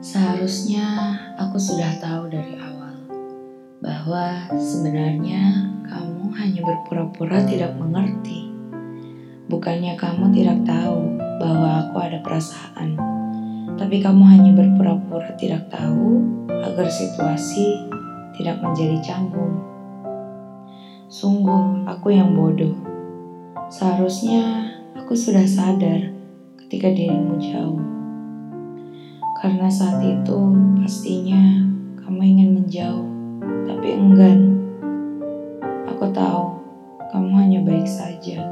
Seharusnya aku sudah tahu dari awal bahwa sebenarnya kamu hanya berpura-pura tidak mengerti. Bukannya kamu tidak tahu bahwa aku ada perasaan, tapi kamu hanya berpura-pura tidak tahu agar situasi tidak menjadi canggung. Sungguh, aku yang bodoh. Seharusnya aku sudah sadar ketika dirimu jauh. Karena saat itu pastinya kamu ingin menjauh, tapi enggan. Aku tahu kamu hanya baik saja.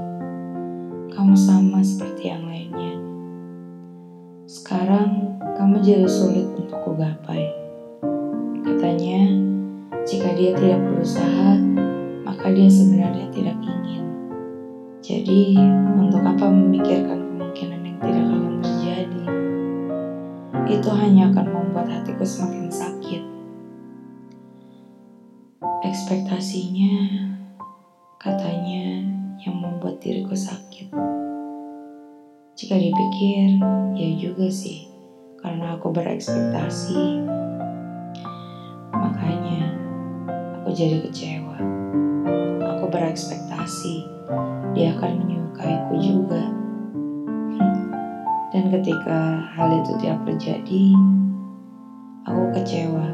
Kamu sama seperti yang lainnya. Sekarang kamu jadi sulit untuk kugapai. Katanya, jika dia tidak berusaha, maka dia sebenarnya tidak ingin. Jadi, untuk apa itu hanya akan membuat hatiku semakin sakit. Ekspektasinya katanya yang membuat diriku sakit. Jika dipikir, ya juga sih, karena aku berekspektasi. Makanya aku jadi kecewa. Aku berekspektasi dia akan menyukaiku juga. Dan ketika hal itu tidak terjadi, aku kecewa.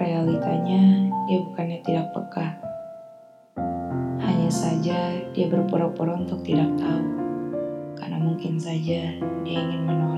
Realitanya, dia bukannya tidak peka. Hanya saja dia berpura-pura untuk tidak tahu. Karena mungkin saja dia ingin menolak